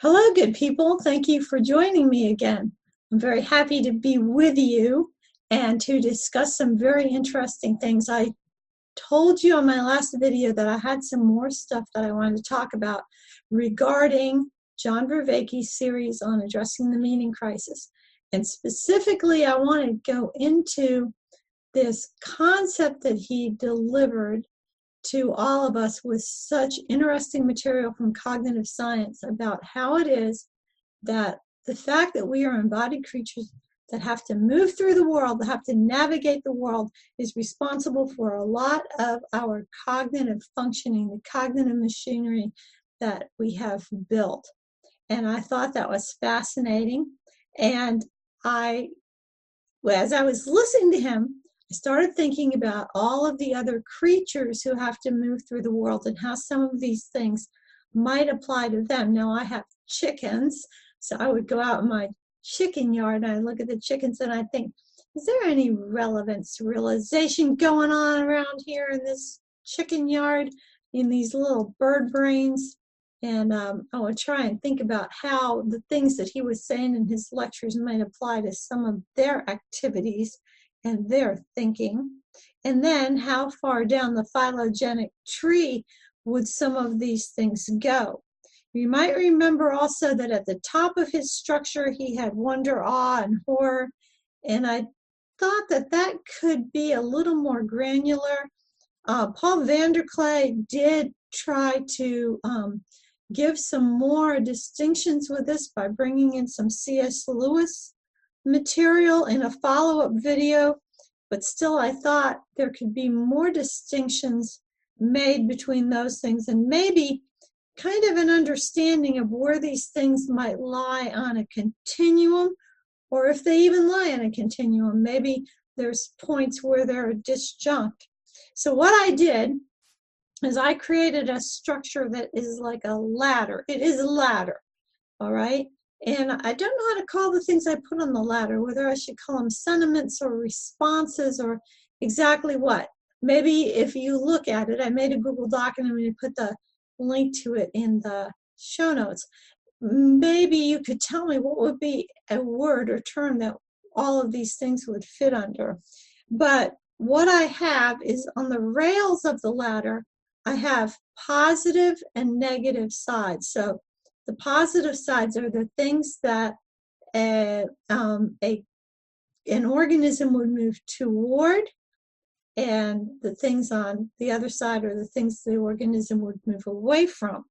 Hello, good people. Thank you for joining me again. I'm very happy to be with you and to discuss some very interesting things. I told you on my last video that I had some more stuff that I wanted to talk about regarding John Vervaeke's series on addressing the meaning crisis. And specifically, I want to go into this concept that he delivered to all of us with such interesting material from cognitive science about how it is that the fact that we are embodied creatures that have to move through the world, that have to navigate the world, is responsible for a lot of our cognitive functioning, the cognitive machinery that we have built. And I thought that was fascinating. And I, as I was listening to him, I started thinking about all of the other creatures who have to move through the world and how some of these things might apply to them. Now, I have chickens, so I would go out in my chicken yard and I look at the chickens and I think, is there any relevance realization going on around here in this chicken yard in these little bird brains? And um, I would try and think about how the things that he was saying in his lectures might apply to some of their activities and their thinking. And then how far down the phylogenetic tree would some of these things go? You might remember also that at the top of his structure he had wonder, awe, and horror. And I thought that that could be a little more granular. Uh, Paul VanderKlay did try to um, give some more distinctions with this by bringing in some C.S. Lewis material in a follow-up video, but still I thought there could be more distinctions made between those things and maybe kind of an understanding of where these things might lie on a continuum or if they even lie on a continuum. Maybe there's points where they're disjunct. So what I did is I created a structure that is like a ladder. It is a ladder, all right? And I don't know how to call the things I put on the ladder, whether I should call them sentiments or responses or exactly what. Maybe if you look at it, I made a Google Doc and I'm going to put the link to it in the show notes. Maybe you could tell me what would be a word or term that all of these things would fit under. But what I have is on the rails of the ladder, I have positive and negative sides. So the positive sides are the things that a, um, a an organism would move toward, and the things on the other side are the things the organism would move away from.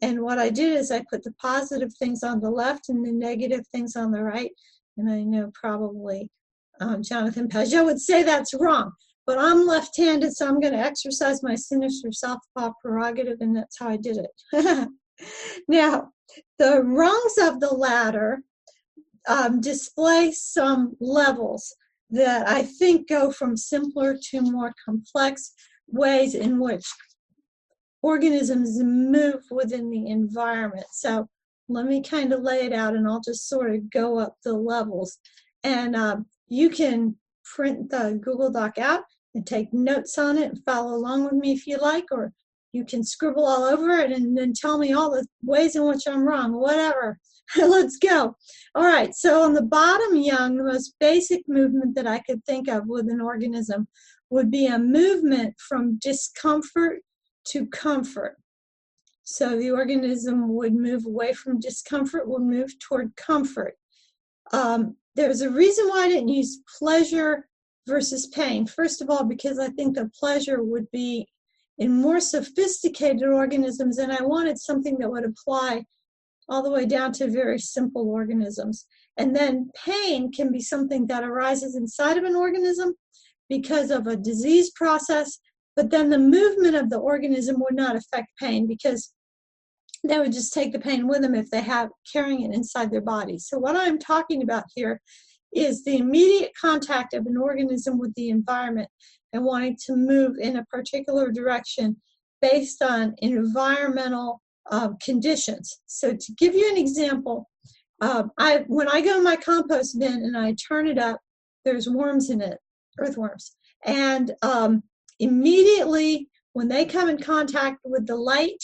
And what I did is I put the positive things on the left and the negative things on the right. And I know probably um, Jonathan Pageau would say that's wrong, but I'm left-handed, so I'm going to exercise my sinister southpaw prerogative, and that's how I did it. now, the rungs of the ladder um, display some levels that I think go from simpler to more complex ways in which organisms move within the environment. So let me kind of lay it out and I'll just sort of go up the levels. And um, you can print the Google Doc out and take notes on it and follow along with me if you like, or you can scribble all over it and then tell me all the ways in which I'm wrong, whatever. Let's go. All right, so on the bottom young, the most basic movement that I could think of with an organism would be a movement from discomfort to comfort. So the organism would move away from discomfort, would move toward comfort. Um, there's a reason why I didn't use pleasure versus pain. First of all, because I think the pleasure would be in more sophisticated organisms, and I wanted something that would apply all the way down to very simple organisms. And then pain can be something that arises inside of an organism because of a disease process, but then the movement of the organism would not affect pain because they would just take the pain with them if they have carrying it inside their body. So what I'm talking about here is the immediate contact of an organism with the environment and wanting to move in a particular direction based on environmental um, conditions. So to give you an example, um, I when I go in my compost bin and I turn it up, there's worms in it, earthworms, and um, immediately when they come in contact with the light,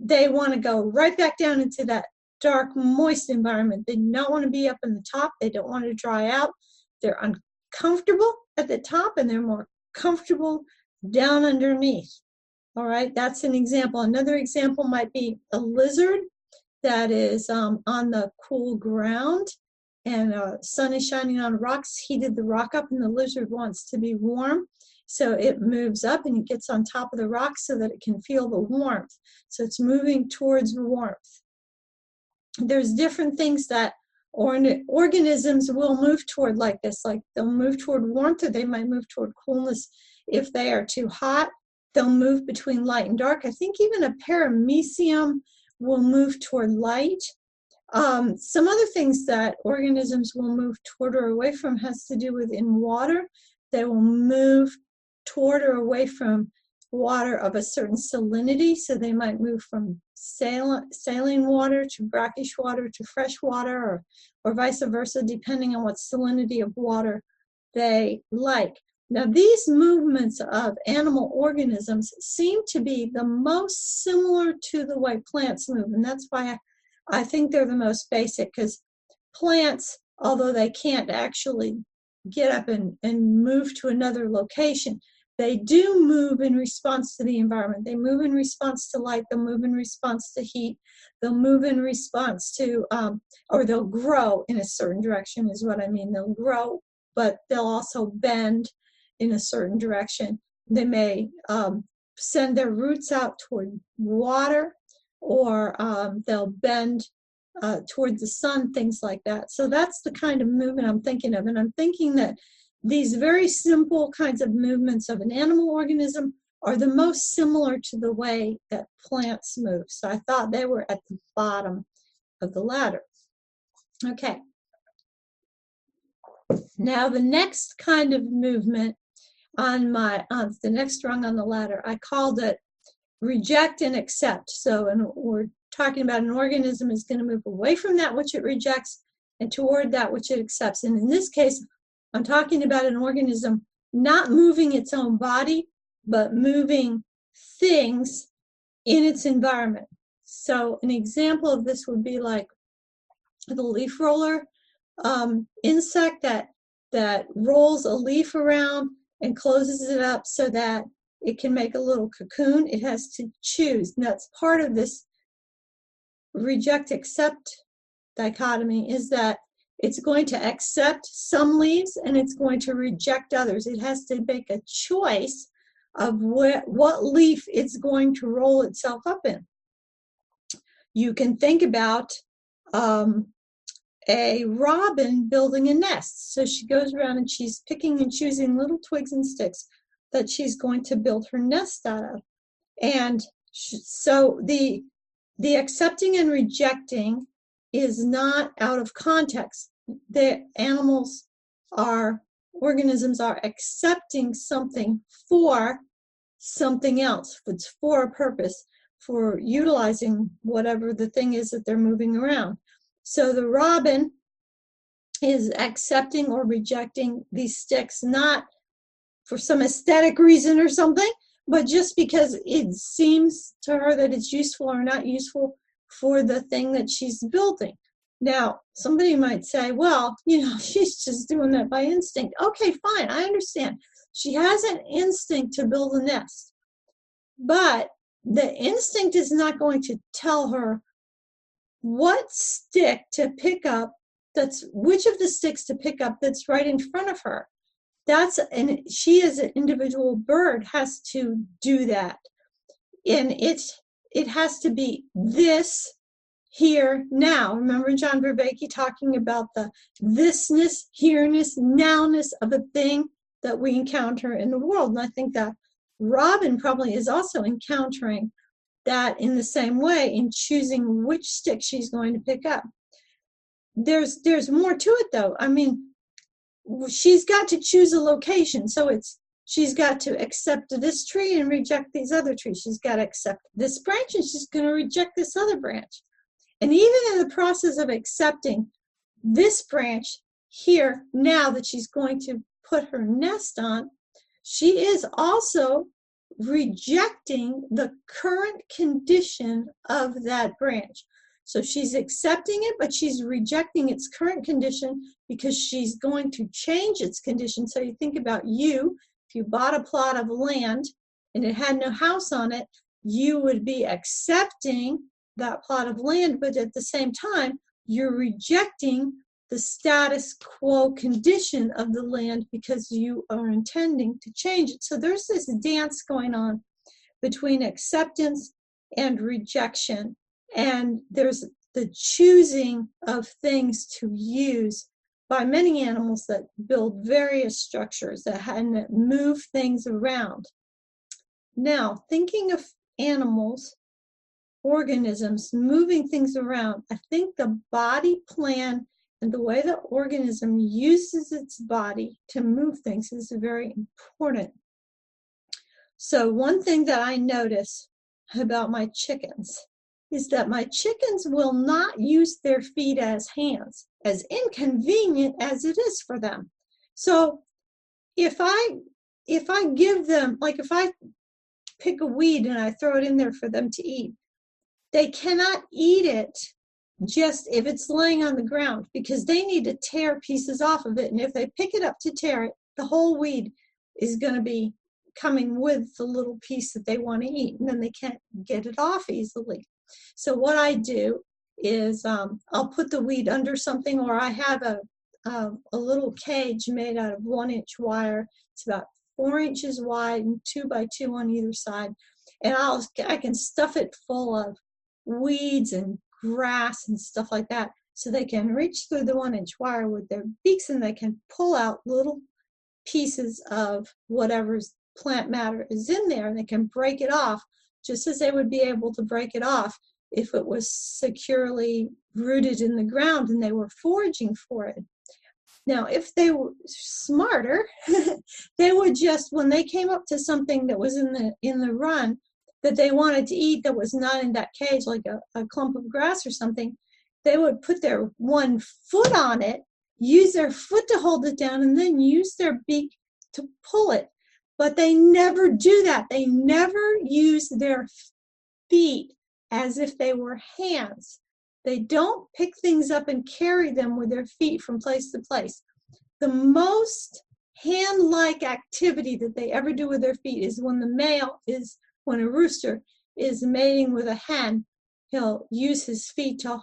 they want to go right back down into that dark, moist environment. They don't want to be up in the top. They don't want to dry out. They're uncomfortable at the top and they're more comfortable down underneath. All right, that's an example. Another example might be a lizard that is um, on the cool ground and uh, sun is shining on rocks, heated the rock up, and the lizard wants to be warm. So it moves up and it gets on top of the rock so that it can feel the warmth. So it's moving towards warmth. There's different things that or organisms will move toward like this, like they'll move toward warmth or they might move toward coolness. If they are too hot, they'll move between light and dark. I think even a paramecium will move toward light. Um, some other things that organisms will move toward or away from has to do with in water. They will move toward or away from water of a certain salinity. So they might move from saline, saline water to brackish water to fresh water or, or vice versa, depending on what salinity of water they like. Now, these movements of animal organisms seem to be the most similar to the way plants move, and that's why I, I think they're the most basic because plants, although they can't actually get up and, and move to another location, they do move in response to the environment. They move in response to light, they'll move in response to heat, they'll move in response to, um, or they'll grow in a certain direction, is what I mean. They'll grow, but they'll also bend in a certain direction. They may um, send their roots out toward water or um, they'll bend uh, toward the sun, things like that. So that's the kind of movement I'm thinking of. And I'm thinking that these very simple kinds of movements of an animal organism are the most similar to the way that plants move. So I thought they were at the bottom of the ladder. Okay. Now the next kind of movement on my on the next rung on the ladder. I called it reject and accept. So, and we're talking about an organism is going to move away from that which it rejects and toward that which it accepts. And in this case, I'm talking about an organism not moving its own body, but moving things in its environment. So, an example of this would be like the leaf roller um, insect that that rolls a leaf around and closes it up so that it can make a little cocoon. It has to choose. And that's part of this reject accept dichotomy is that it's going to accept some leaves and it's going to reject others. It has to make a choice of what, leaf it's going to roll itself up in. You can think about um, a robin building a nest. So she goes around and she's picking and choosing little twigs and sticks that she's going to build her nest out of. And so the the accepting and rejecting is not out of context. The animals are organisms are accepting something for something else. It's for a purpose, for utilizing whatever the thing is that they're moving around. So the robin is accepting or rejecting these sticks, not for some aesthetic reason or something, but just because it seems to her that it's useful or not useful for the thing that she's building. Now, somebody might say, well, you know, she's just doing that by instinct. Okay, fine, I understand. She has an instinct to build a nest, but the instinct is not going to tell her what stick to pick up that's which of the sticks to pick up that's right in front of her that's and she as an individual bird has to do that and it's it has to be this here now remember john Vervaeke talking about the thisness here-ness nowness of a thing that we encounter in the world and i think that robin probably is also encountering that in the same way in choosing which stick she's going to pick up. There's there's more to it though. I mean, she's got to choose a location. So it's she's got to accept this tree and reject these other trees. She's got to accept this branch and she's going to reject this other branch. And even in the process of accepting this branch here now that she's going to put her nest on, she is also rejecting the current condition of that branch. So she's accepting it, but she's rejecting its current condition because she's going to change its condition. So you think about you, if you bought a plot of land and it had no house on it, you would be accepting that plot of land, but at the same time, you're rejecting the status quo condition of the land because you are intending to change it. So there's this dance going on between acceptance and rejection. And there's the choosing of things to use by many animals that build various structures that move things around. Now, thinking of animals, organisms moving things around, I think the body plan and the way the organism uses its body to move things is very important. So, one thing that I notice about my chickens is that my chickens will not use their feet as hands, as inconvenient as it is for them. So if I if I give them like if I pick a weed and I throw it in there for them to eat, they cannot eat it just if it's laying on the ground because they need to tear pieces off of it. And if they pick it up to tear it, the whole weed is going to be coming with the little piece that they want to eat, and then they can't get it off easily. So what I do is um, I'll put the weed under something, or I have a um, a little cage made out of one inch wire. It's about four inches wide and two by two on either side, and I'll I can stuff it full of weeds and grass and stuff like that, so they can reach through the one inch wire with their beaks and they can pull out little pieces of whatever's plant matter is in there and they can break it off just as they would be able to break it off if it was securely rooted in the ground and they were foraging for it. Now, if they were smarter, they would just, when they came up to something that was in the in the run that they wanted to eat that was not in that cage, like a, a clump of grass or something, they would put their one foot on it, use their foot to hold it down, and then use their beak to pull it. But they never do that. They never use their feet as if they were hands. They don't pick things up and carry them with their feet from place to place. The most hand like activity that they ever do with their feet is when the male is, when a rooster is mating with a hen, he'll use his feet to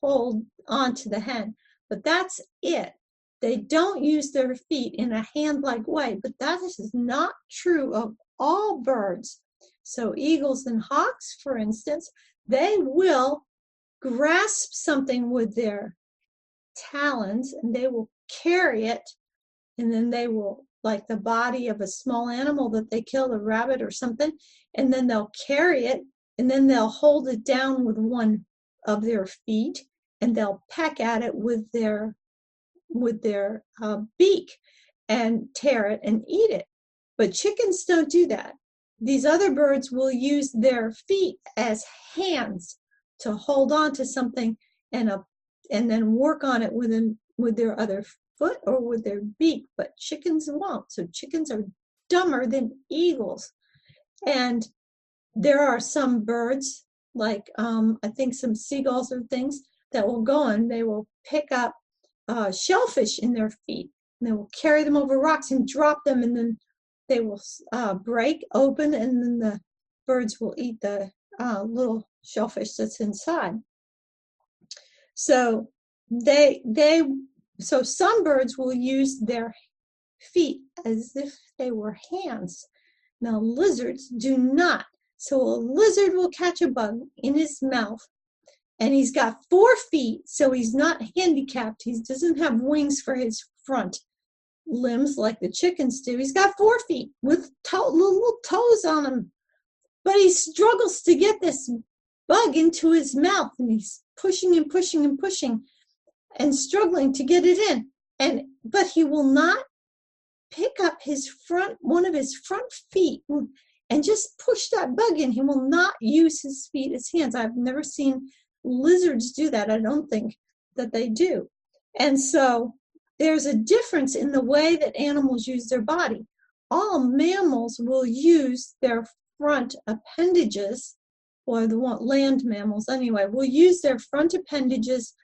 hold onto the hen. But that's it. They don't use their feet in a hand like way, but that is not true of all birds. So, eagles and hawks, for instance, they will grasp something with their talons and they will carry it, and then they will, like the body of a small animal that they killed, a rabbit or something, and then they'll carry it, and then they'll hold it down with one of their feet, and they'll peck at it with their with their uh, beak and tear it and eat it. But chickens don't do that. These other birds will use their feet as hands to hold on to something and a, and then work on it with them with their other foot or with their beak. But chickens won't. So chickens are dumber than eagles. And there are some birds, like um, I think some seagulls or things, that will go and they will pick up uh, shellfish in their feet. And they will carry them over rocks and drop them, and then they will uh, break open, and then the birds will eat the uh, little shellfish that's inside. So they they so some birds will use their feet as if they were hands. Now lizards do not. So a lizard will catch a bug in his mouth and he's got four feet, so he's not handicapped. He doesn't have wings for his front limbs like the chickens do. He's got four feet with to- little toes on them, but he struggles to get this bug into his mouth, and he's pushing and pushing and pushing, and struggling to get it in. And but he will not pick up his front one of his front feet and just push that bug in. He will not use his feet as hands. I've never seen lizards do that. I don't think that they do. And so there's a difference in the way that animals use their body. All mammals will use their front appendages or the land mammals anyway, will use their front appendages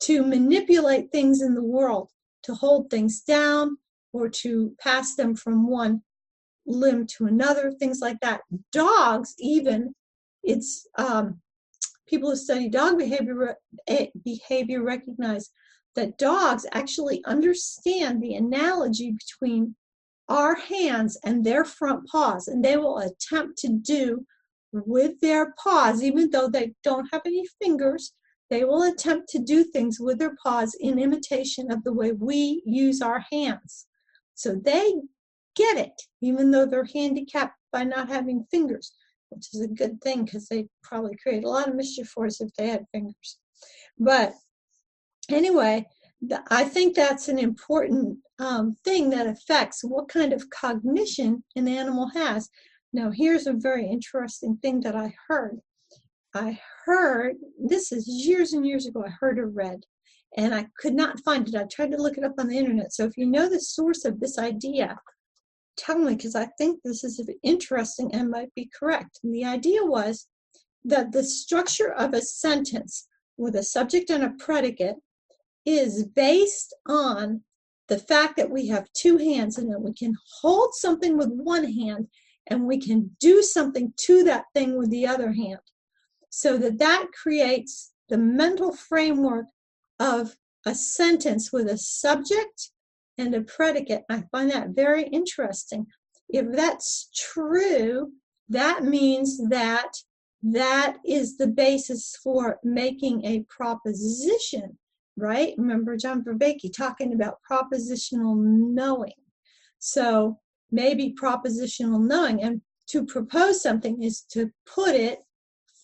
to manipulate things in the world, to hold things down or to pass them from one limb to another, things like that. Dogs, even, it's um, people who study dog behavior eh, behavior recognize that dogs actually understand the analogy between our hands and their front paws, and they will attempt to do with their paws, even though they don't have any fingers, they will attempt to do things with their paws in imitation of the way we use our hands. So they get it, even though they're handicapped by not having fingers, which is a good thing because they probably create a lot of mischief for us if they had fingers. But anyway, I think that's an important um, thing that affects what kind of cognition an animal has. Now, here's a very interesting thing that I heard. I heard, this is years and years ago, I heard or read, and I could not find it. I tried to look it up on the internet. So if you know the source of this idea, tell me because I think this is interesting and might be correct. And the idea was that the structure of a sentence with a subject and a predicate is based on the fact that we have two hands and that we can hold something with one hand and we can do something to that thing with the other hand so that that creates the mental framework of a sentence with a subject and a predicate. I find that very interesting. If that's true that means that that is the basis for making a proposition right? Remember john vervaeke talking about propositional knowing. So maybe propositional knowing. And to propose something is to put it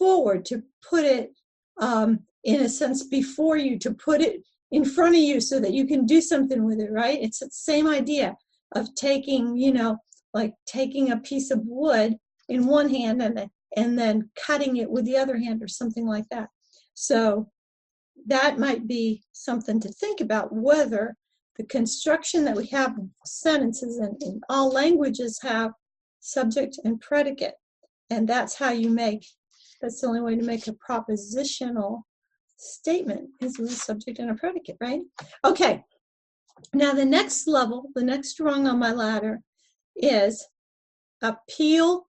forward, to put it um, in a sense before you, to put it in front of you so that you can do something with it, right? It's the same idea of taking, you know, like taking a piece of wood in one hand and then, and then cutting it with the other hand or something like that. So that might be something to think about whether the construction that we have sentences and in all languages have subject and predicate and that's how you make that's the only way to make a propositional statement is with a subject and a predicate right okay now the next level the next rung on my ladder is appeal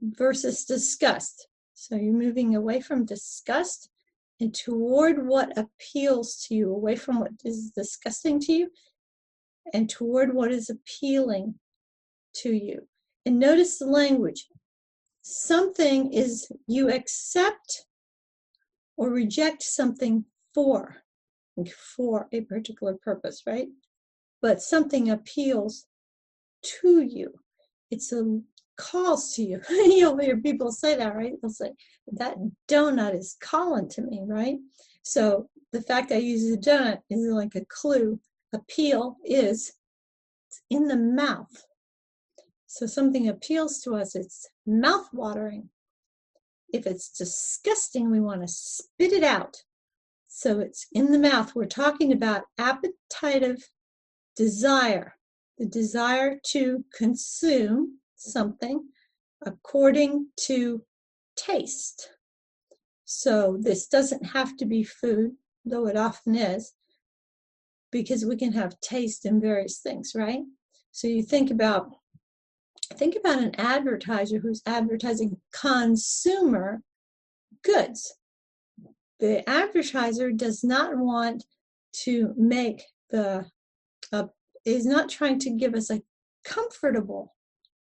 versus disgust so you're moving away from disgust and toward what appeals to you, away from what is disgusting to you, and toward what is appealing to you. And notice the language. Something is you accept or reject something for, for a particular purpose, right? But something appeals to you. It's a calls to you. You'll hear people say that, right? They'll say, that donut is calling to me, right? So the fact that I use a donut is like a clue. Appeal is in the mouth. So something appeals to us, it's mouth watering. If it's disgusting, we want to spit it out. So it's in the mouth. We're talking about appetitive desire, the desire to consume something according to taste. So this doesn't have to be food, though it often is, because we can have taste in various things, right? So you think about think about an advertiser who's advertising consumer goods. The advertiser does not want to make the uh, is not trying to give us a comfortable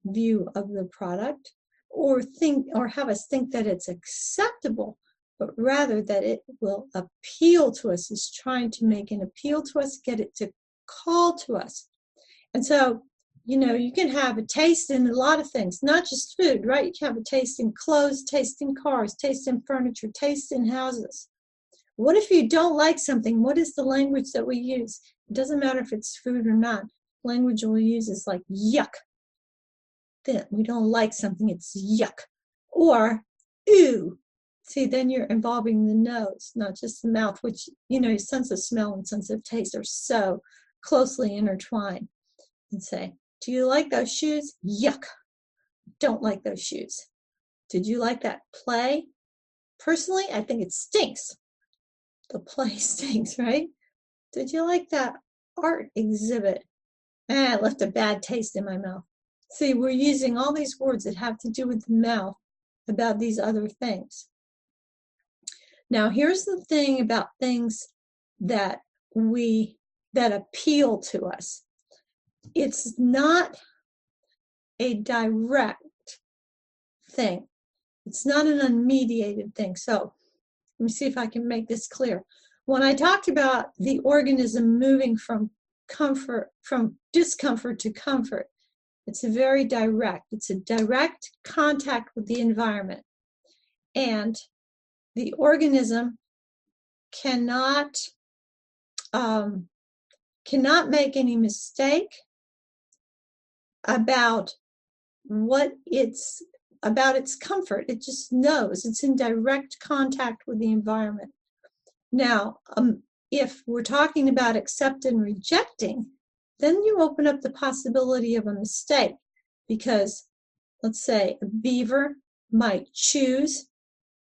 view of the product or think or have us think that it's acceptable but rather that it will appeal to us is trying to make an appeal to us get it to call to us and so you know you can have a taste in a lot of things not just food right you can have a taste in clothes taste in cars taste in furniture taste in houses what if you don't like something what is the language that we use it doesn't matter if it's food or not language we'll use is like yuck then we don't like something, it's yuck. Or, ooh. See, then you're involving the nose, not just the mouth, which, you know, your sense of smell and sense of taste are so closely intertwined. And say, do you like those shoes? Yuck. Don't like those shoes. Did you like that play? personally, I think it stinks. The play stinks, right? Did you like that art exhibit? Eh, it left a bad taste in my mouth. See, we're using all these words that have to do with the mouth about these other things. Now, here's the thing about things that we that appeal to us. It's not a direct thing. It's not an unmediated thing. So let me see if I can make this clear. When I talked about the organism moving from comfort, from discomfort to comfort, it's a very direct. It's a direct contact with the environment. And the organism cannot um, cannot make any mistake about what it's about its comfort. It just knows it's in direct contact with the environment. Now, um, if we're talking about accept and rejecting, then you open up the possibility of a mistake because let's say a beaver might choose,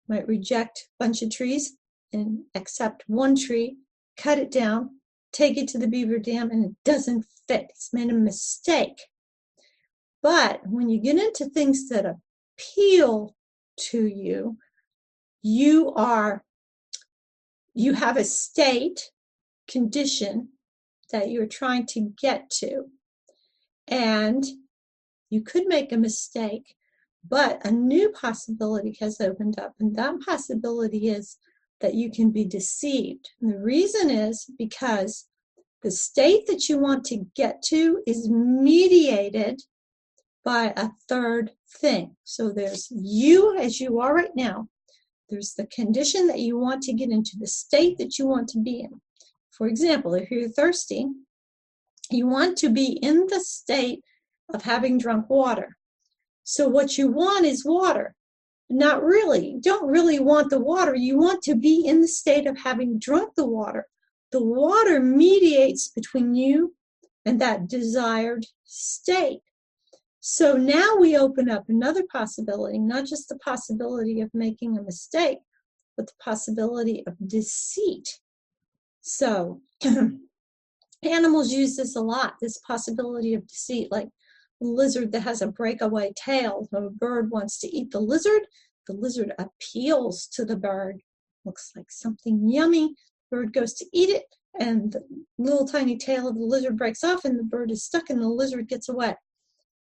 might reject a bunch of trees and accept one tree, cut it down, take it to the beaver dam, and it doesn't fit. It's made a mistake. But when you get into things that appeal to you, you are you have a state condition that you're trying to get to. And you could make a mistake, but a new possibility has opened up, and that possibility is that you can be deceived. And the reason is because the state that you want to get to is mediated by a third thing. So there's you as you are right now. There's the condition that you want to get into, the state that you want to be in. For example, if you're thirsty, you want to be in the state of having drunk water. So what you want is water. Not really. You don't really want the water. You want to be in the state of having drunk the water. The water mediates between you and that desired state. So now we open up another possibility, not just the possibility of making a mistake, but the possibility of deceit. So animals use this a lot, this possibility of deceit, like a lizard that has a breakaway tail. So a bird wants to eat the lizard, the lizard appeals to the bird. Looks like something yummy. Bird goes to eat it, and the little tiny tail of the lizard breaks off, and the bird is stuck, and the lizard gets away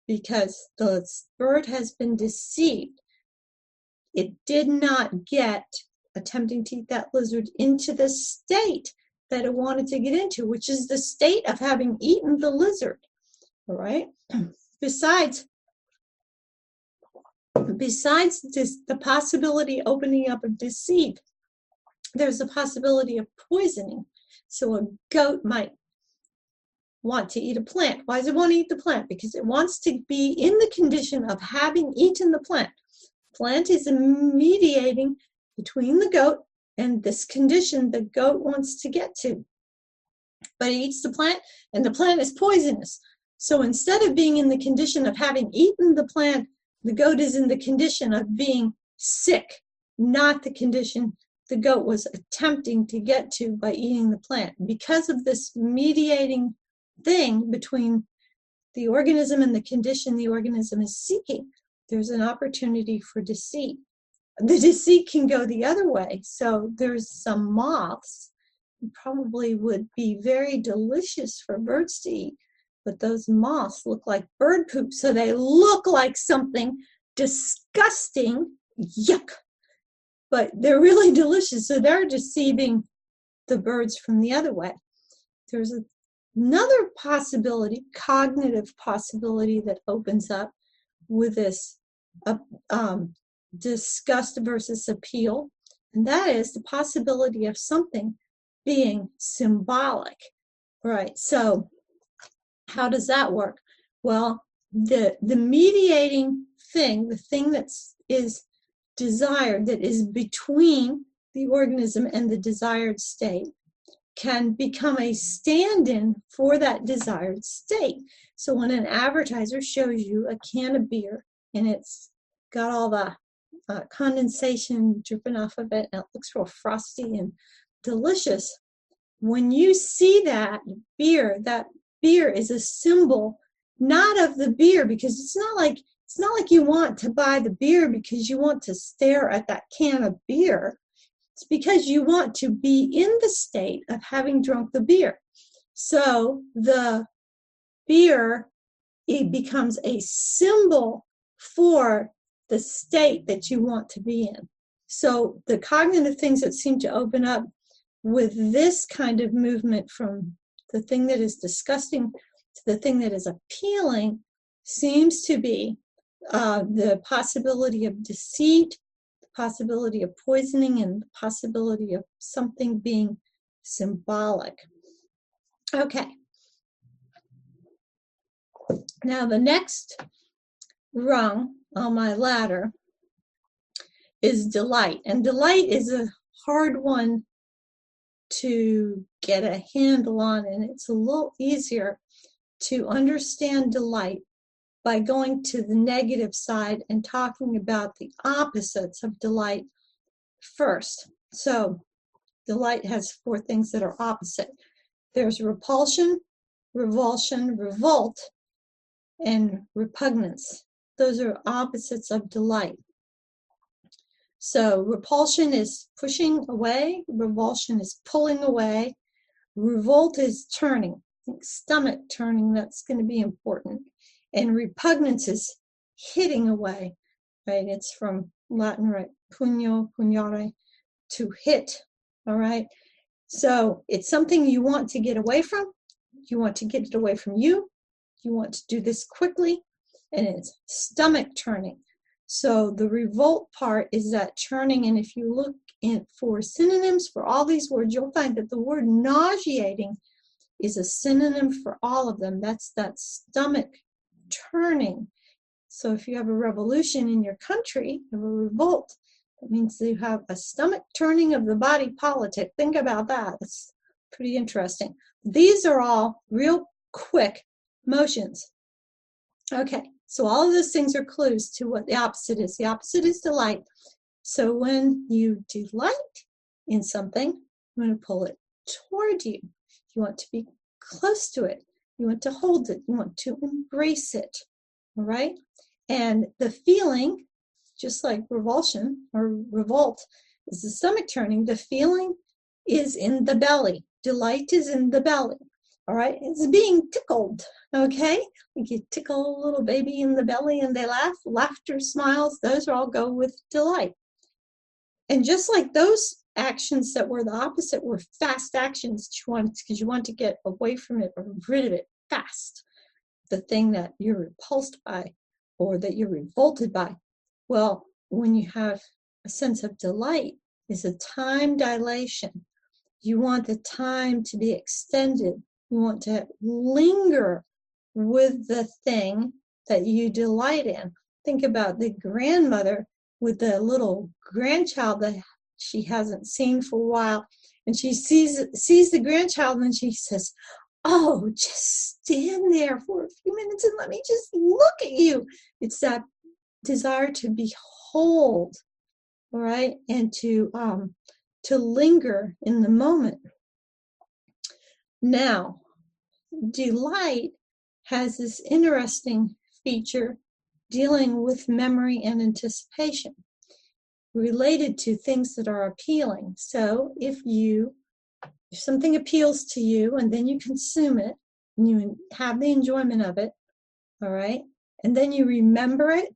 because the bird has been deceived. It did not get attempting to eat that lizard into the state that it wanted to get into, which is the state of having eaten the lizard. All right. Besides, besides this, the possibility opening up of deceit, there's a possibility of poisoning. So a goat might want to eat a plant. Why does it want to eat the plant? Because it wants to be in the condition of having eaten the plant. Plant is mediating between the goat and this condition the goat wants to get to. But it eats the plant, and the plant is poisonous. So instead of being in the condition of having eaten the plant, the goat is in the condition of being sick, not the condition the goat was attempting to get to by eating the plant. Because of this mediating thing between the organism and the condition the organism is seeking. There's an opportunity for deceit. The deceit can go the other way. So there's some moths probably would be very delicious for birds to eat, but those moths look like bird poop, so they look like something disgusting. Yuck. But they're really delicious, so they're deceiving the birds from the other way. There's a Another possibility, cognitive possibility that opens up with this uh, um, disgust versus appeal, and that is the possibility of something being symbolic. Right. So, how does that work? Well, the the mediating thing, the thing that's is desired, that is between the organism and the desired state, can become a stand-in for that desired state. So when an advertiser shows you a can of beer and it's got all the uh, condensation dripping off of it, and it looks real frosty and delicious. When you see that beer, that beer is a symbol not of the beer because it's not like it's not like you want to buy the beer because you want to stare at that can of beer. It's because you want to be in the state of having drunk the beer. So the beer it becomes a symbol for the state that you want to be in. So the cognitive things that seem to open up with this kind of movement from the thing that is disgusting to the thing that is appealing seems to be uh, the possibility of deceit, possibility of poisoning, and the possibility of something being symbolic. Okay. Now, the next rung on my ladder is delight. And delight is a hard one to get a handle on, and it's a little easier to understand delight by going to the negative side and talking about the opposites of delight first. So, delight has four things that are opposite there's repulsion, revulsion, revolt, and repugnance. Those are opposites of delight. So repulsion is pushing away, revulsion is pulling away, revolt is turning. stomach turning, that's going to be important. And repugnance is hitting away, right? It's from Latin, right? Pugno, pugnare, to hit, all right? So it's something you want to get away from. You want to get it away from you. You want to do this quickly, and it's stomach turning. So the revolt part is that churning, and if you look in for synonyms for all these words, you'll find that the word nauseating is a synonym for all of them. That's that stomach turning. So if you have a revolution in your country, you have a revolt, that means you have a stomach turning of the body politic. Think about that. It's pretty interesting. These are all real quick motions. Okay, so all of those things are clues to what the opposite is. The opposite is delight. So when you delight in something, you want to pull it toward you. You want to be close to it. You want to hold it. You want to embrace it. All right? And the feeling, just like revulsion or revolt, is the stomach turning. The feeling is in the belly. Delight is in the belly. All right? It's being tickled okay? Like you tickle a little baby in the belly and they laugh, laughter, smiles, those all go with delight. And just like those actions that were the opposite were fast actions you want because you want to get away from it or rid of it fast, the thing that you're repulsed by or that you're revolted by. Well, when you have a sense of delight, is a time dilation. You want the time to be extended. You want to linger with the thing that you delight in. Think about the grandmother with the little grandchild that she hasn't seen for a while, and she sees sees the grandchild and she says, "Oh, just stand there for a few minutes and let me just look at you." It's that desire to behold, all right, and to um, to linger in the moment. Now, delight has this interesting feature dealing with memory and anticipation related to things that are appealing. So if you if something appeals to you and then you consume it and you have the enjoyment of it, all right, and then you remember it,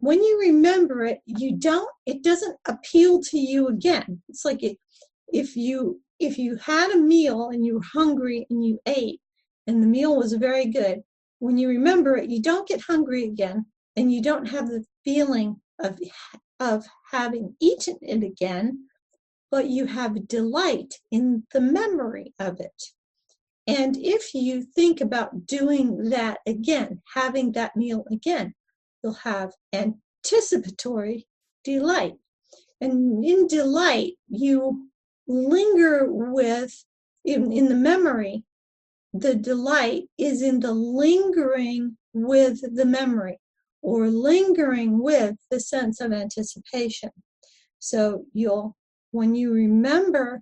when you remember it, you don't it doesn't appeal to you again. It's like it, if you if you had a meal and you were hungry and you ate and the meal was very good, when you remember it, you don't get hungry again and you don't have the feeling of, of having eaten it again, but you have delight in the memory of it. And if you think about doing that again, having that meal again, you'll have anticipatory delight. And in delight, you linger with, in, in the memory, the delight is in the lingering with the memory. Or lingering with the sense of anticipation. So you'll, when you remember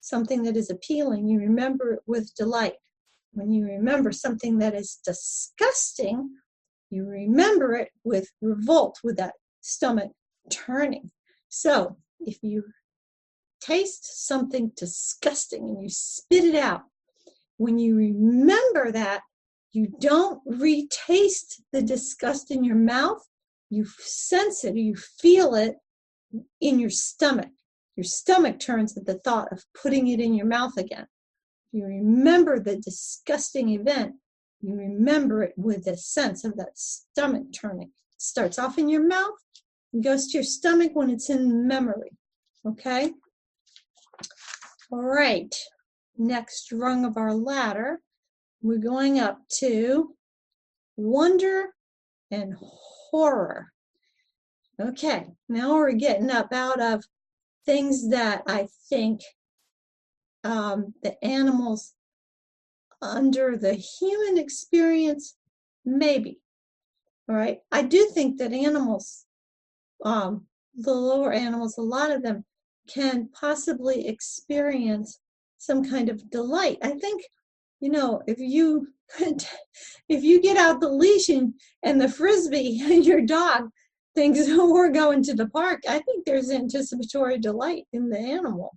something that is appealing, you remember it with delight. When you remember something that is disgusting, you remember it with revolt, with that stomach turning. So if you taste something disgusting and you spit it out, when you remember that, you don't retaste the disgust in your mouth, you sense it, you feel it in your stomach. Your stomach turns at the thought of putting it in your mouth again. You remember the disgusting event, you remember it with a sense of that stomach turning. It starts off in your mouth and goes to your stomach when it's in memory. Okay? All right. Next rung of our ladder, we're going up to wonder and horror. Okay, now we're getting up out of things that I think um, the animals under the human experience, maybe. All right, I do think that animals, um, the lower animals, a lot of them can possibly experience some kind of delight. I think, you know, if you if you get out the leash and, and the frisbee and your dog thinks oh, we're going to the park, I think there's anticipatory delight in the animal.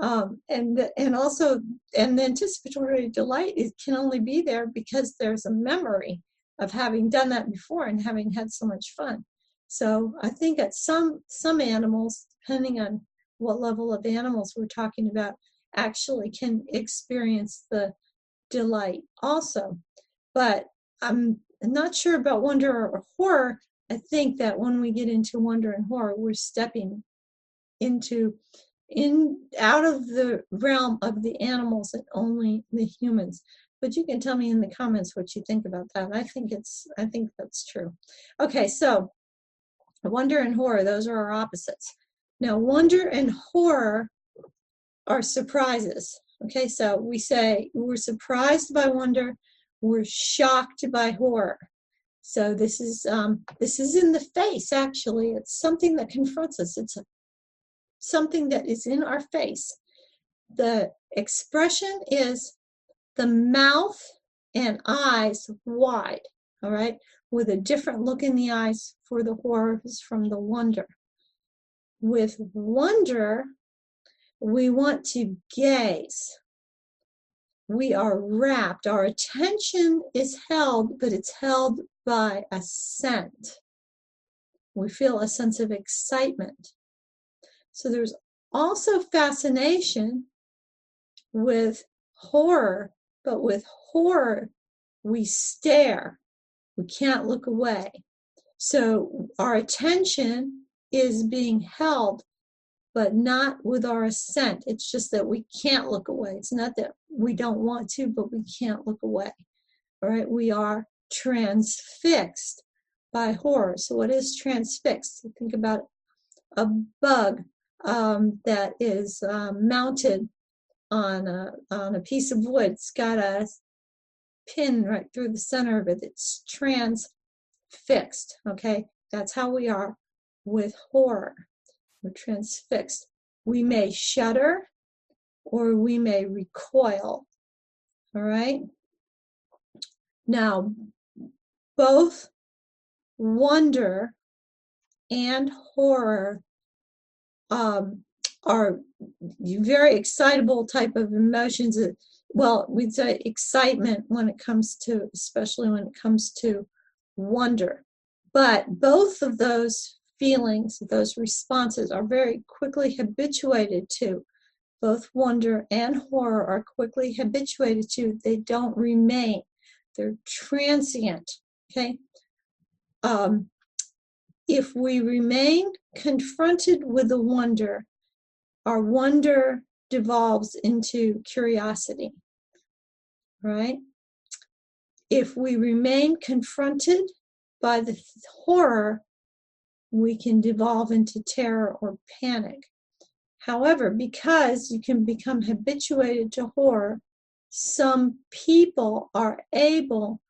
Um, and and also and the anticipatory delight can only be there because there's a memory of having done that before and having had so much fun. So I think at some some animals, depending on what level of animals we're talking about, actually can experience the delight also. But I'm not sure about wonder or horror. I think that when we get into wonder and horror, we're stepping into in out of the realm of the animals and only the humans. But you can tell me in the comments what you think about that. I think it's i think that's true. Okay so wonder and horror those are our opposites. Now wonder and horror are surprises okay so we say we're surprised by wonder we're shocked by horror so this is um, this is in the face actually it's something that confronts us it's something that is in our face. The expression is the mouth and eyes wide, all right, with a different look in the eyes for the horrors from the wonder. With wonder, we want to gaze. We are rapt. Our attention is held, but it's held by assent. We feel a sense of excitement. So there's also fascination with horror, but with horror, we stare. We can't look away. So our attention is being held, but not with our assent. It's just that we can't look away. It's not that we don't want to, but we can't look away. All right, we are transfixed by horror. So, what is transfixed? Think about a bug um, that is um, mounted on a, on a piece of wood. It's got a pin right through the center of it. It's transfixed. Okay, that's how we are with horror. We're transfixed. We may shudder or we may recoil. All right. Now, both wonder and horror um, are very excitable type of emotions. Well, we'd say excitement when it comes to, especially when it comes to wonder. But both of those feelings, those responses are very quickly habituated to. Both wonder and horror are quickly habituated to. They don't remain. They're transient. Okay. Um, if we remain confronted with the wonder, our wonder devolves into curiosity, right? If we remain confronted by the horror, we can devolve into terror or panic. However, because you can become habituated to horror, some people are able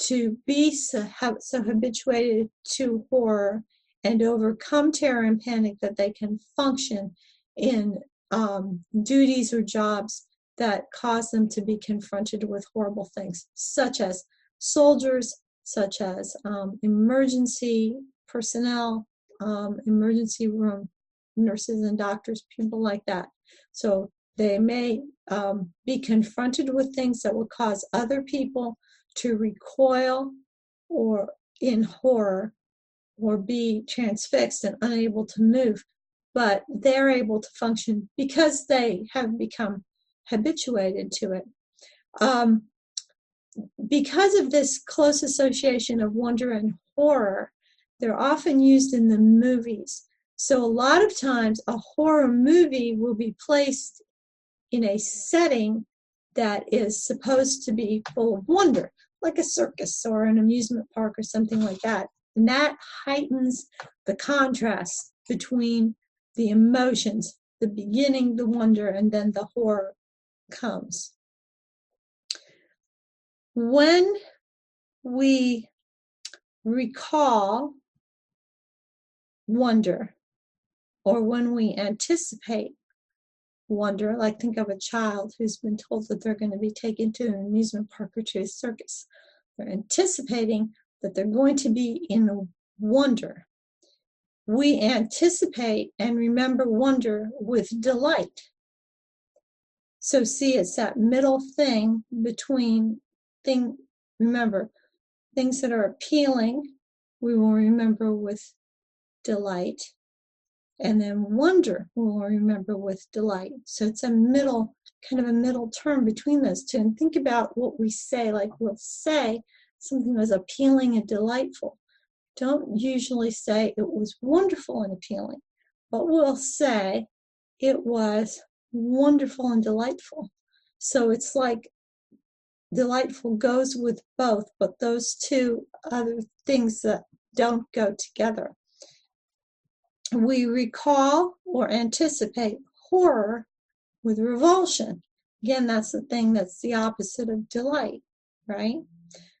to be so, so habituated to horror and overcome terror and panic that they can function in um, duties or jobs that cause them to be confronted with horrible things, such as soldiers, such as um, emergency personnel, um, emergency room nurses and doctors, people like that. So they may um, be confronted with things that will cause other people to recoil or in horror or be transfixed and unable to move, but they're able to function because they have become habituated to it. Um, because of this close association of wonder and horror, they're often used in the movies. So, a lot of times, a horror movie will be placed in a setting that is supposed to be full of wonder, like a circus or an amusement park or something like that. And that heightens the contrast between the emotions, the beginning, the wonder, and then the horror comes. When we recall wonder, or when we anticipate wonder, like think of a child who's been told that they're going to be taken to an amusement park or to a circus. They're anticipating that they're going to be in wonder. We anticipate and remember wonder with delight. So see, it's that middle thing between thing. Remember, things that are appealing, we will remember with delight, and then wonder will remember with delight. So it's a middle, kind of a middle term between those two. And think about what we say, like we'll say something was appealing and delightful. Don't usually say it was wonderful and appealing, but we'll say it was wonderful and delightful. So it's like delightful goes with both, but those two other things that don't go together. We recall or anticipate horror with revulsion. Again, that's the thing that's the opposite of delight, right?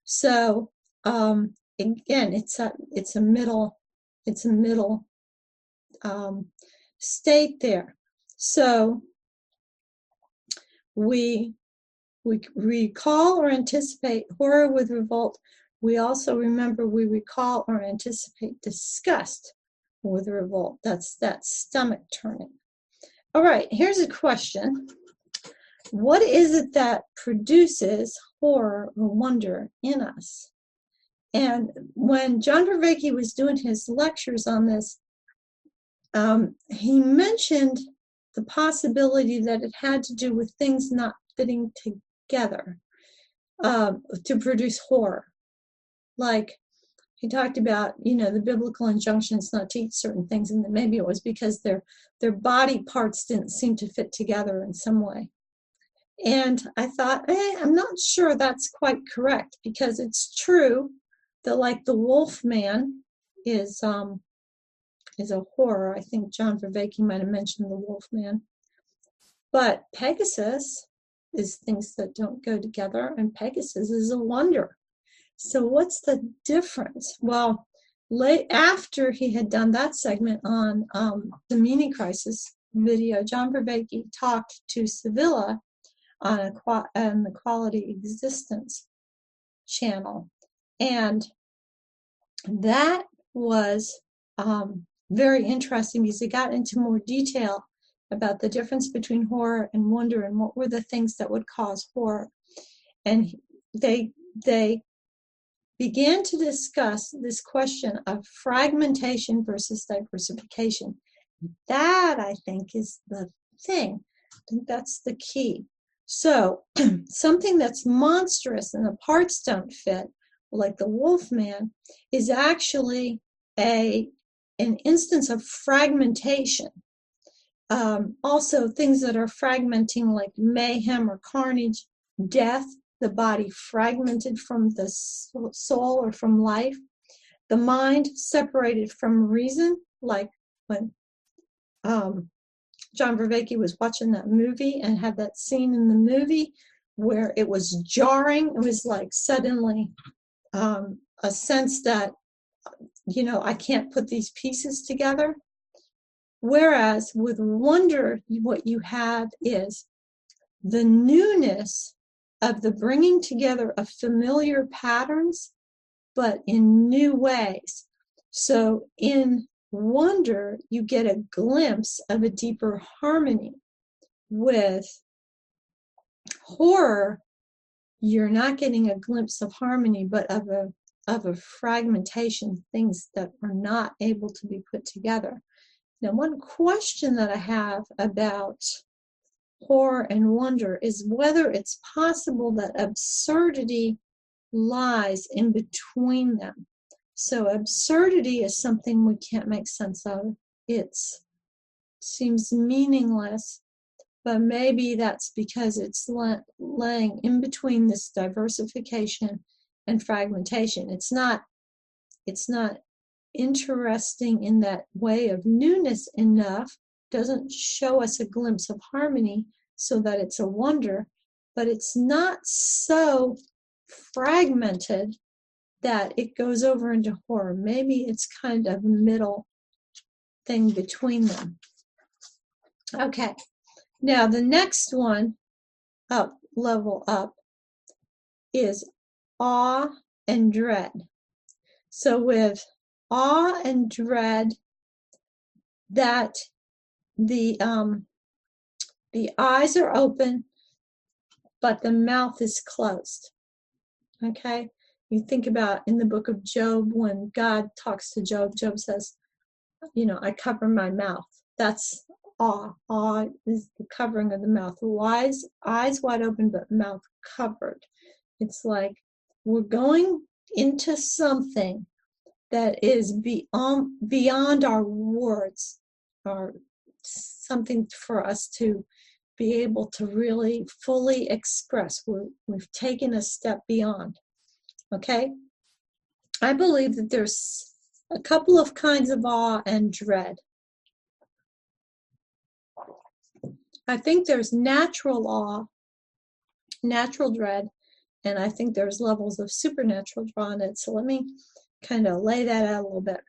So um, again, it's a it's a middle it's a middle um, state there. So we we recall or anticipate horror with revolt. We also remember we recall or anticipate disgust with revolt. That's that stomach turning. All right, here's a question. What is it that produces horror or wonder in us? And when John Vervaeke was doing his lectures on this, um, he mentioned the possibility that it had to do with things not fitting together um, to produce horror. Like he talked about, you know, the biblical injunctions not to eat certain things, and that maybe it was because their their body parts didn't seem to fit together in some way. And I thought, eh, I'm not sure that's quite correct because it's true that, like the wolf man, is um, is a horror. I think John Vervaeke might have mentioned the wolf man. But Pegasus is things that don't go together, and Pegasus is a wonder. So, what's the difference? Well, late after he had done that segment on um, the meaning crisis video, John Vervaeke talked to Sevilla on, a, on the Quality Existence channel. And that was um, very interesting because he got into more detail about the difference between horror and wonder and what were the things that would cause horror. And they they began to discuss this question of fragmentation versus diversification. That I think is the thing. I think that's the key. So something that's monstrous and the parts don't fit, like the wolf man, is actually a an instance of fragmentation. Um, also, things that are fragmenting, like mayhem or carnage, death, the body fragmented from the soul or from life, the mind separated from reason, like when um, John Vervaeke was watching that movie and had that scene in the movie where it was jarring. It was like suddenly um, a sense that, you know, I can't put these pieces together. Whereas with wonder, what you have is the newness of the bringing together of familiar patterns, but in new ways. So in wonder, you get a glimpse of a deeper harmony. With horror, you're not getting a glimpse of harmony, but of a of a fragmentation, things that are not able to be put together. Now, one question that I have about horror and wonder is whether it's possible that absurdity lies in between them. So absurdity is something we can't make sense of. It seems meaningless, but maybe that's because it's laying in between this diversification and fragmentation. It's not it's not interesting in that way of newness enough doesn't show us a glimpse of harmony so that it's a wonder, but it's not so fragmented that it goes over into horror. Maybe it's kind of middle thing between them. Okay, now the next one up, level up, is awe and dread. So with awe and dread, that the um, the eyes are open, but the mouth is closed. Okay? You think about in the book of Job when God talks to Job, Job says, You know, I cover my mouth. That's awe. Awe is the covering of the mouth. Eyes, eyes wide open, but mouth covered. It's like we're going into something that is beyond beyond our words, or something for us to be able to really fully express. we we've taken a step beyond. Okay? I believe that there's a couple of kinds of awe and dread. I think there's natural awe, natural dread, and I think there's levels of supernatural draw in it. So let me kind of lay that out a little bit.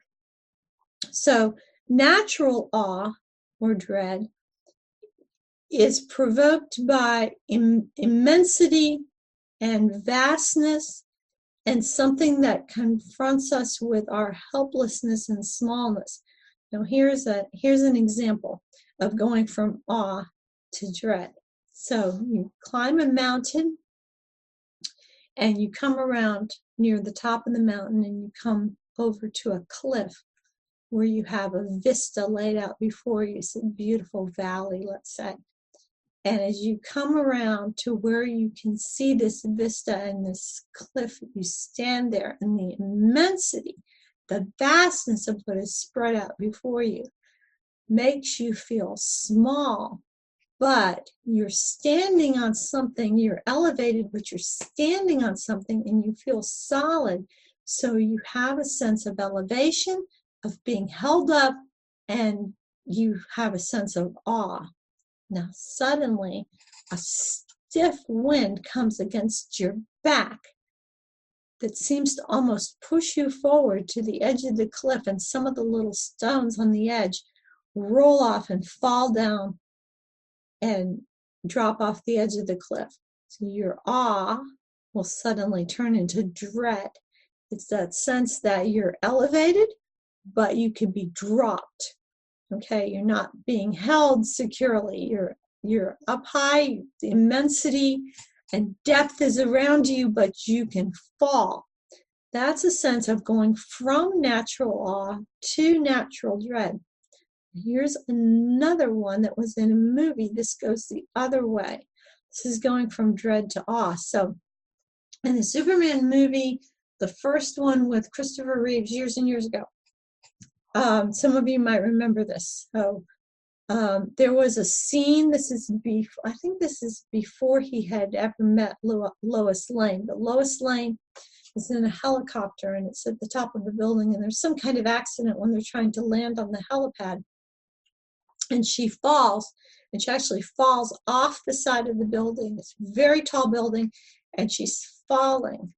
So, natural awe or dread is provoked by Im- immensity and vastness and something that confronts us with our helplessness and smallness. Now here's a here's an example of going from awe to dread. So you climb a mountain and you come around near the top of the mountain and you come over to a cliff where you have a vista laid out before you, a beautiful valley, let's say. And as you come around to where you can see this vista and this cliff, you stand there and the immensity, the vastness of what is spread out before you makes you feel small, but you're standing on something, you're elevated, but you're standing on something and you feel solid. So you have a sense of elevation, of being held up, and you have a sense of awe. Now, suddenly, a stiff wind comes against your back that seems to almost push you forward to the edge of the cliff, and some of the little stones on the edge roll off and fall down and drop off the edge of the cliff. So your awe will suddenly turn into dread. It's that sense that you're elevated, but you could be dropped okay? You're not being held securely. You're you're up high the immensity and depth is around you but you can fall. That's a sense of going from natural awe to natural dread. Here's another one that was in a movie. This goes the other way. This is going from dread to awe. So in the superman movie the first one with christopher reeves years and years ago um, some of you might remember this. So um, there was a scene. This is before. I think this is before he had ever met Lo- Lois Lane. But Lois Lane is in a helicopter and it's at the top of the building. And there's some kind of accident when they're trying to land on the helipad, and she falls. And she actually falls off the side of the building. It's a very tall building, and she's falling.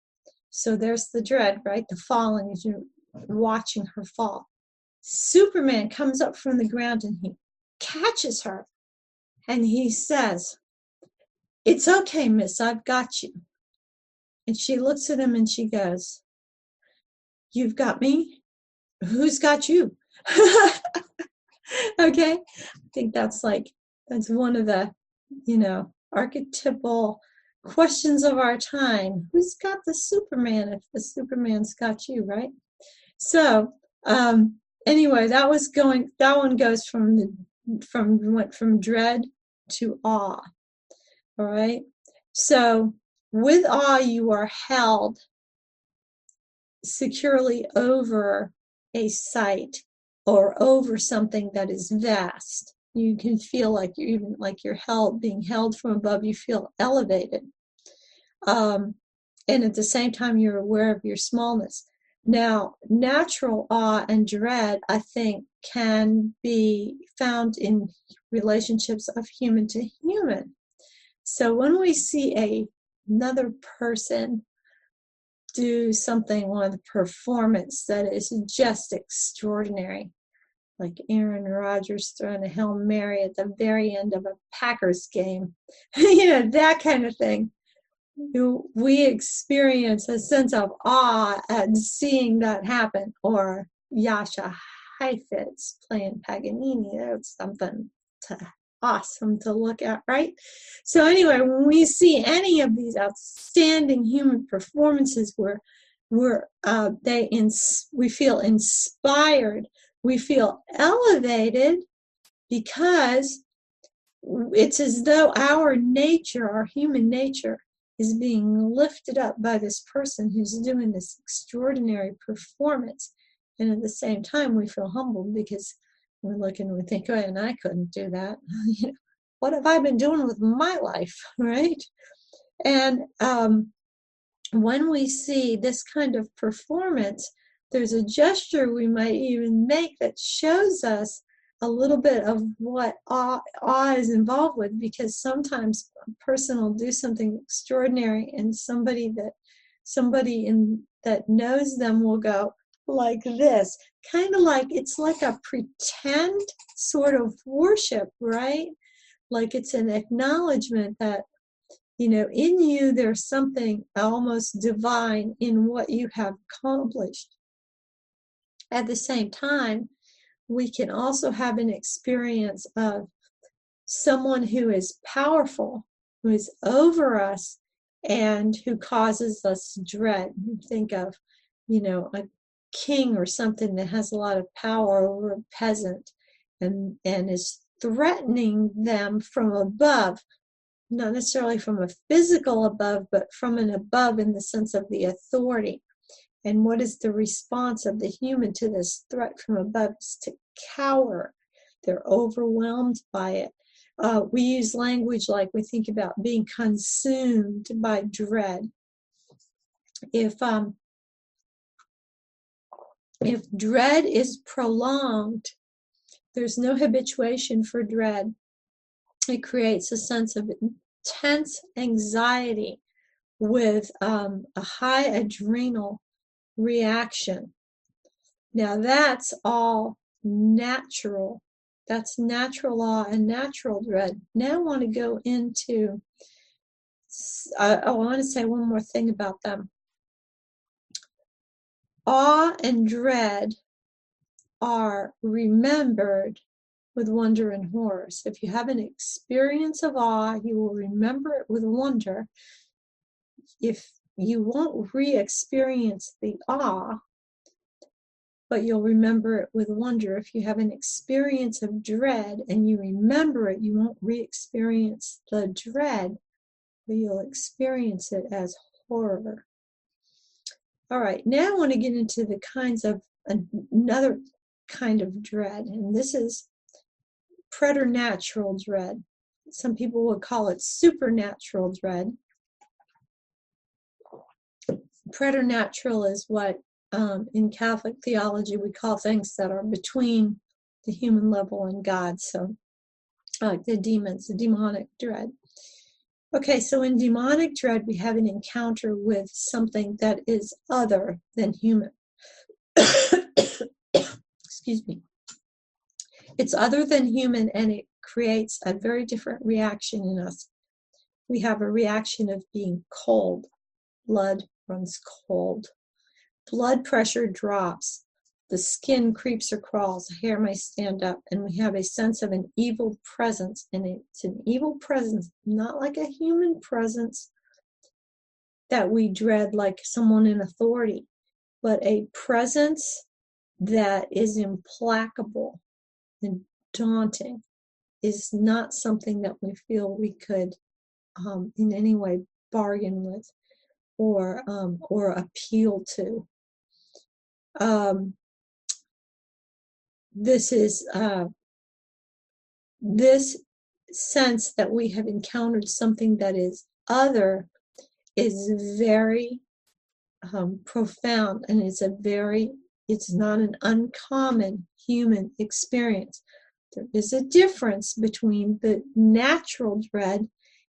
So there's the dread, right? The falling as you're watching her fall. Superman comes up from the ground and he catches her and he says, It's okay, miss, I've got you. And she looks at him and she goes, You've got me? Who's got you? okay. I think that's like, that's one of the, you know, archetypal questions of our time. Who's got the Superman if the Superman's got you, right? So, um, anyway, that was going, that one goes from the, from, went from dread to awe. All right. So, with awe, you are held securely over a site or over something that is vast. You can feel like you're even like you're held, being held from above. You feel elevated, um, and at the same time, you're aware of your smallness. Now, natural awe and dread, I think, can be found in relationships of human to human. So when we see a, another person do something with performance that is just extraordinary, like Aaron Rodgers throwing a Hail Mary at the very end of a Packers game, you know, that kind of thing. We experience a sense of awe at seeing that happen, or Jascha Heifetz playing Paganini. That's something to awesome to look at, right? So anyway, when we see any of these outstanding human performances where where uh, they ins- we feel inspired, we feel elevated because it's as though our nature, our human nature, is being lifted up by this person who's doing this extraordinary performance. And at the same time, we feel humbled because we look and we think, oh, and I couldn't do that. you know, what have I been doing with my life, right? And um, when we see this kind of performance, there's a gesture we might even make that shows us a little bit of what awe, awe is involved with because sometimes a person will do something extraordinary and somebody that somebody in that knows them will go like this, kind of like it's like a pretend sort of worship, right? Like it's an acknowledgement that, you know, in you there's something almost divine in what you have accomplished. At the same time, we can also have an experience of someone who is powerful, who is over us, and who causes us dread. Think of, you know, a king or something that has a lot of power over a peasant and, and is threatening them from above, not necessarily from a physical above, but from an above in the sense of the authority. And what is the response of the human to this threat from above? Is to cower. They're overwhelmed by it. Uh, we use language like we think about being consumed by dread. If um, if dread is prolonged, there's no habituation for dread. It creates a sense of intense anxiety with um, a high adrenal reaction. Now, that's all natural. That's natural law and natural dread. Now, I want to go into, I, I want to say one more thing about them awe and dread are remembered with wonder and horror. So if you have an experience of awe, you will remember it with wonder. If you won't re experience the awe, but you'll remember it with wonder. If you have an experience of dread and you remember it, you won't re experience the dread, but you'll experience it as horror. All right, now I want to get into the kinds of another kind of dread, and this is preternatural dread. Some people would call it supernatural dread. Preternatural is what um, in Catholic theology we call things that are between the human level and God. So, like the demons, the demonic dread. Okay, so in demonic dread, we have an encounter with something that is other than human. Excuse me. It's other than human and it creates a very different reaction in us. We have a reaction of being cold. Blood runs cold. Blood pressure drops the skin creeps or crawls, hair may stand up, and we have a sense of an evil presence. And it's an evil presence, not like a human presence that we dread like someone in authority, but a presence that is implacable and daunting is not something that we feel we could um, in any way bargain with or um, or appeal to. Um, this is uh, this sense that we have encountered something that is other is very um, profound and it's a very it's not an uncommon human experience there is a difference between the natural dread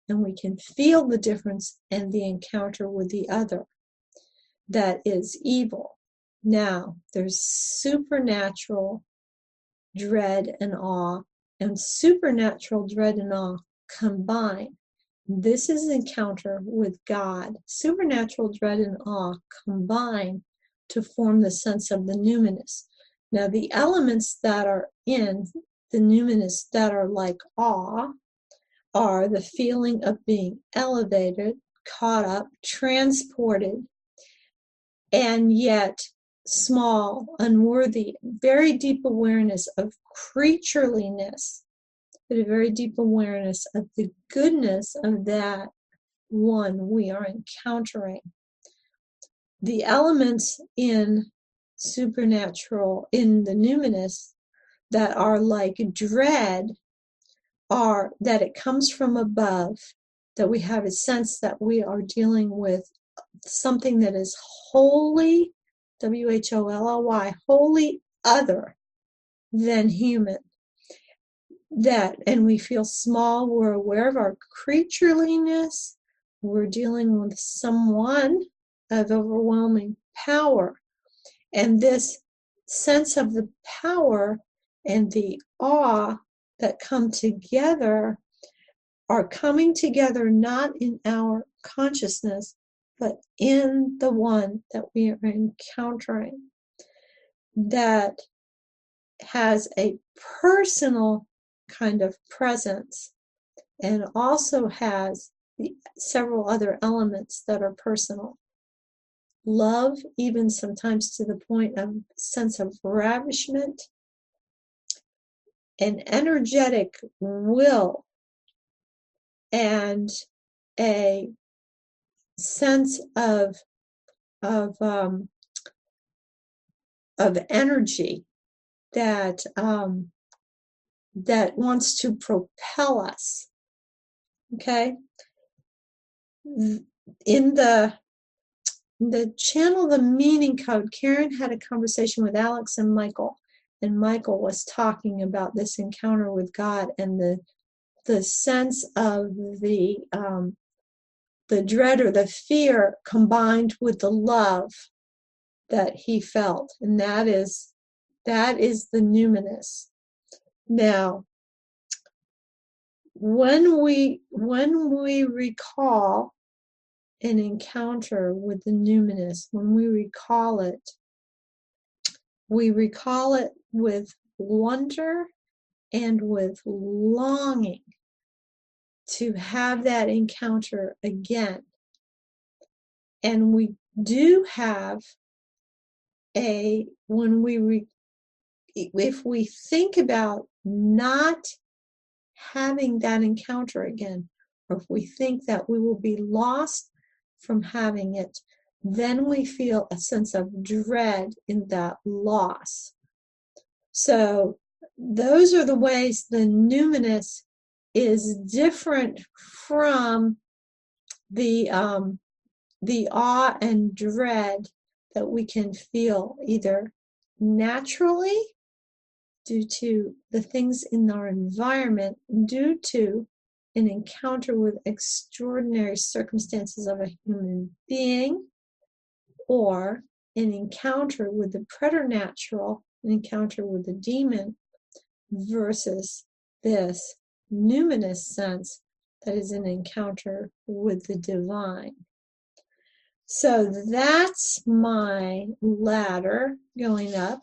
and we can feel the difference in the encounter with the other that is evil now there's supernatural dread and awe and supernatural dread and awe combine. This is encounter with God. Supernatural dread and awe combine to form the sense of the numinous. Now, the elements that are in the numinous that are like awe are the feeling of being elevated, caught up, transported, and yet small, unworthy, very deep awareness of creatureliness, but a very deep awareness of the goodness of that one we are encountering. The elements in supernatural, in the numinous, that are like dread are that it comes from above, that we have a sense that we are dealing with something that is wholly W H O L L Y, wholly other than human. That, and we feel small, we're aware of our creatureliness, we're dealing with someone of overwhelming power. And this sense of the power and the awe that come together are coming together not in our consciousness, but in the one that we are encountering that has a personal kind of presence and also has the, several other elements that are personal. Love, even sometimes to the point of sense of ravishment, an energetic will, and a sense of of um, of energy that um, that wants to propel us. Okay, in the the channel the meaning code karen had a conversation with alex and michael and michael was talking about this encounter with god and the the sense of the um, the dread or the fear combined with the love that he felt. And that is that is the numinous. Now when we when we recall an encounter with the numinous when we recall it we recall it with wonder and with longing to have that encounter again. And we do have a, when we, re, if we think about not having that encounter again, or if we think that we will be lost from having it, then we feel a sense of dread in that loss. So, those are the ways the numinous is different from the um, the awe and dread that we can feel either naturally due to the things in our environment due to an encounter with extraordinary circumstances of a human being or an encounter with the preternatural, an encounter with the demon, versus this numinous sense that is an encounter with the divine. So that's my ladder going up.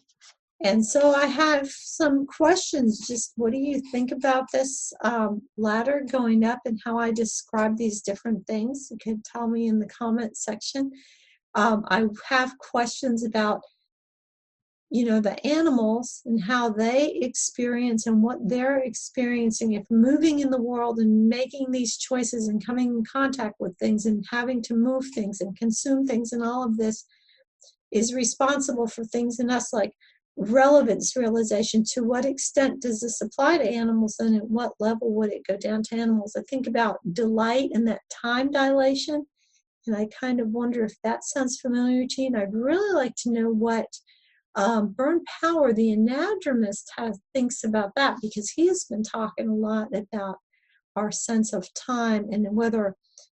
And so I have some questions. Just what do you think about this um, ladder going up and how I describe these different things? You can tell me in the comment section. Um, I have questions about, you know, the animals and how they experience and what they're experiencing if moving in the world and making these choices and coming in contact with things and having to move things and consume things and all of this is responsible for things in us like relevance realization. To what extent does this apply to animals and at what level would it go down to animals? I think about delight and that time dilation and i kind of wonder if that sounds familiar to you and i'd really like to know what um, Byrne Power, the anadromist, has, thinks about that because he has been talking a lot about our sense of time and whether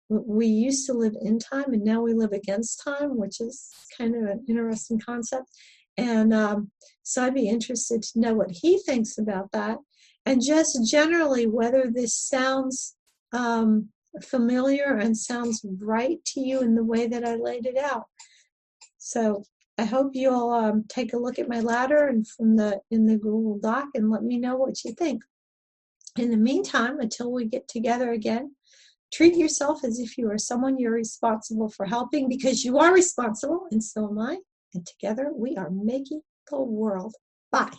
we used to live in time and now we live against time, which is kind of an interesting concept. And um, so I'd be interested to know what he thinks about that. And just generally, whether this sounds um, familiar and sounds right to you in the way that I laid it out. So I hope you'll um, take a look at my ladder and from the in the Google Doc and let me know what you think. In the meantime, until we get together again, treat yourself as if you are someone you're responsible for helping because you are responsible and so am I. And together we are making the world. Bye.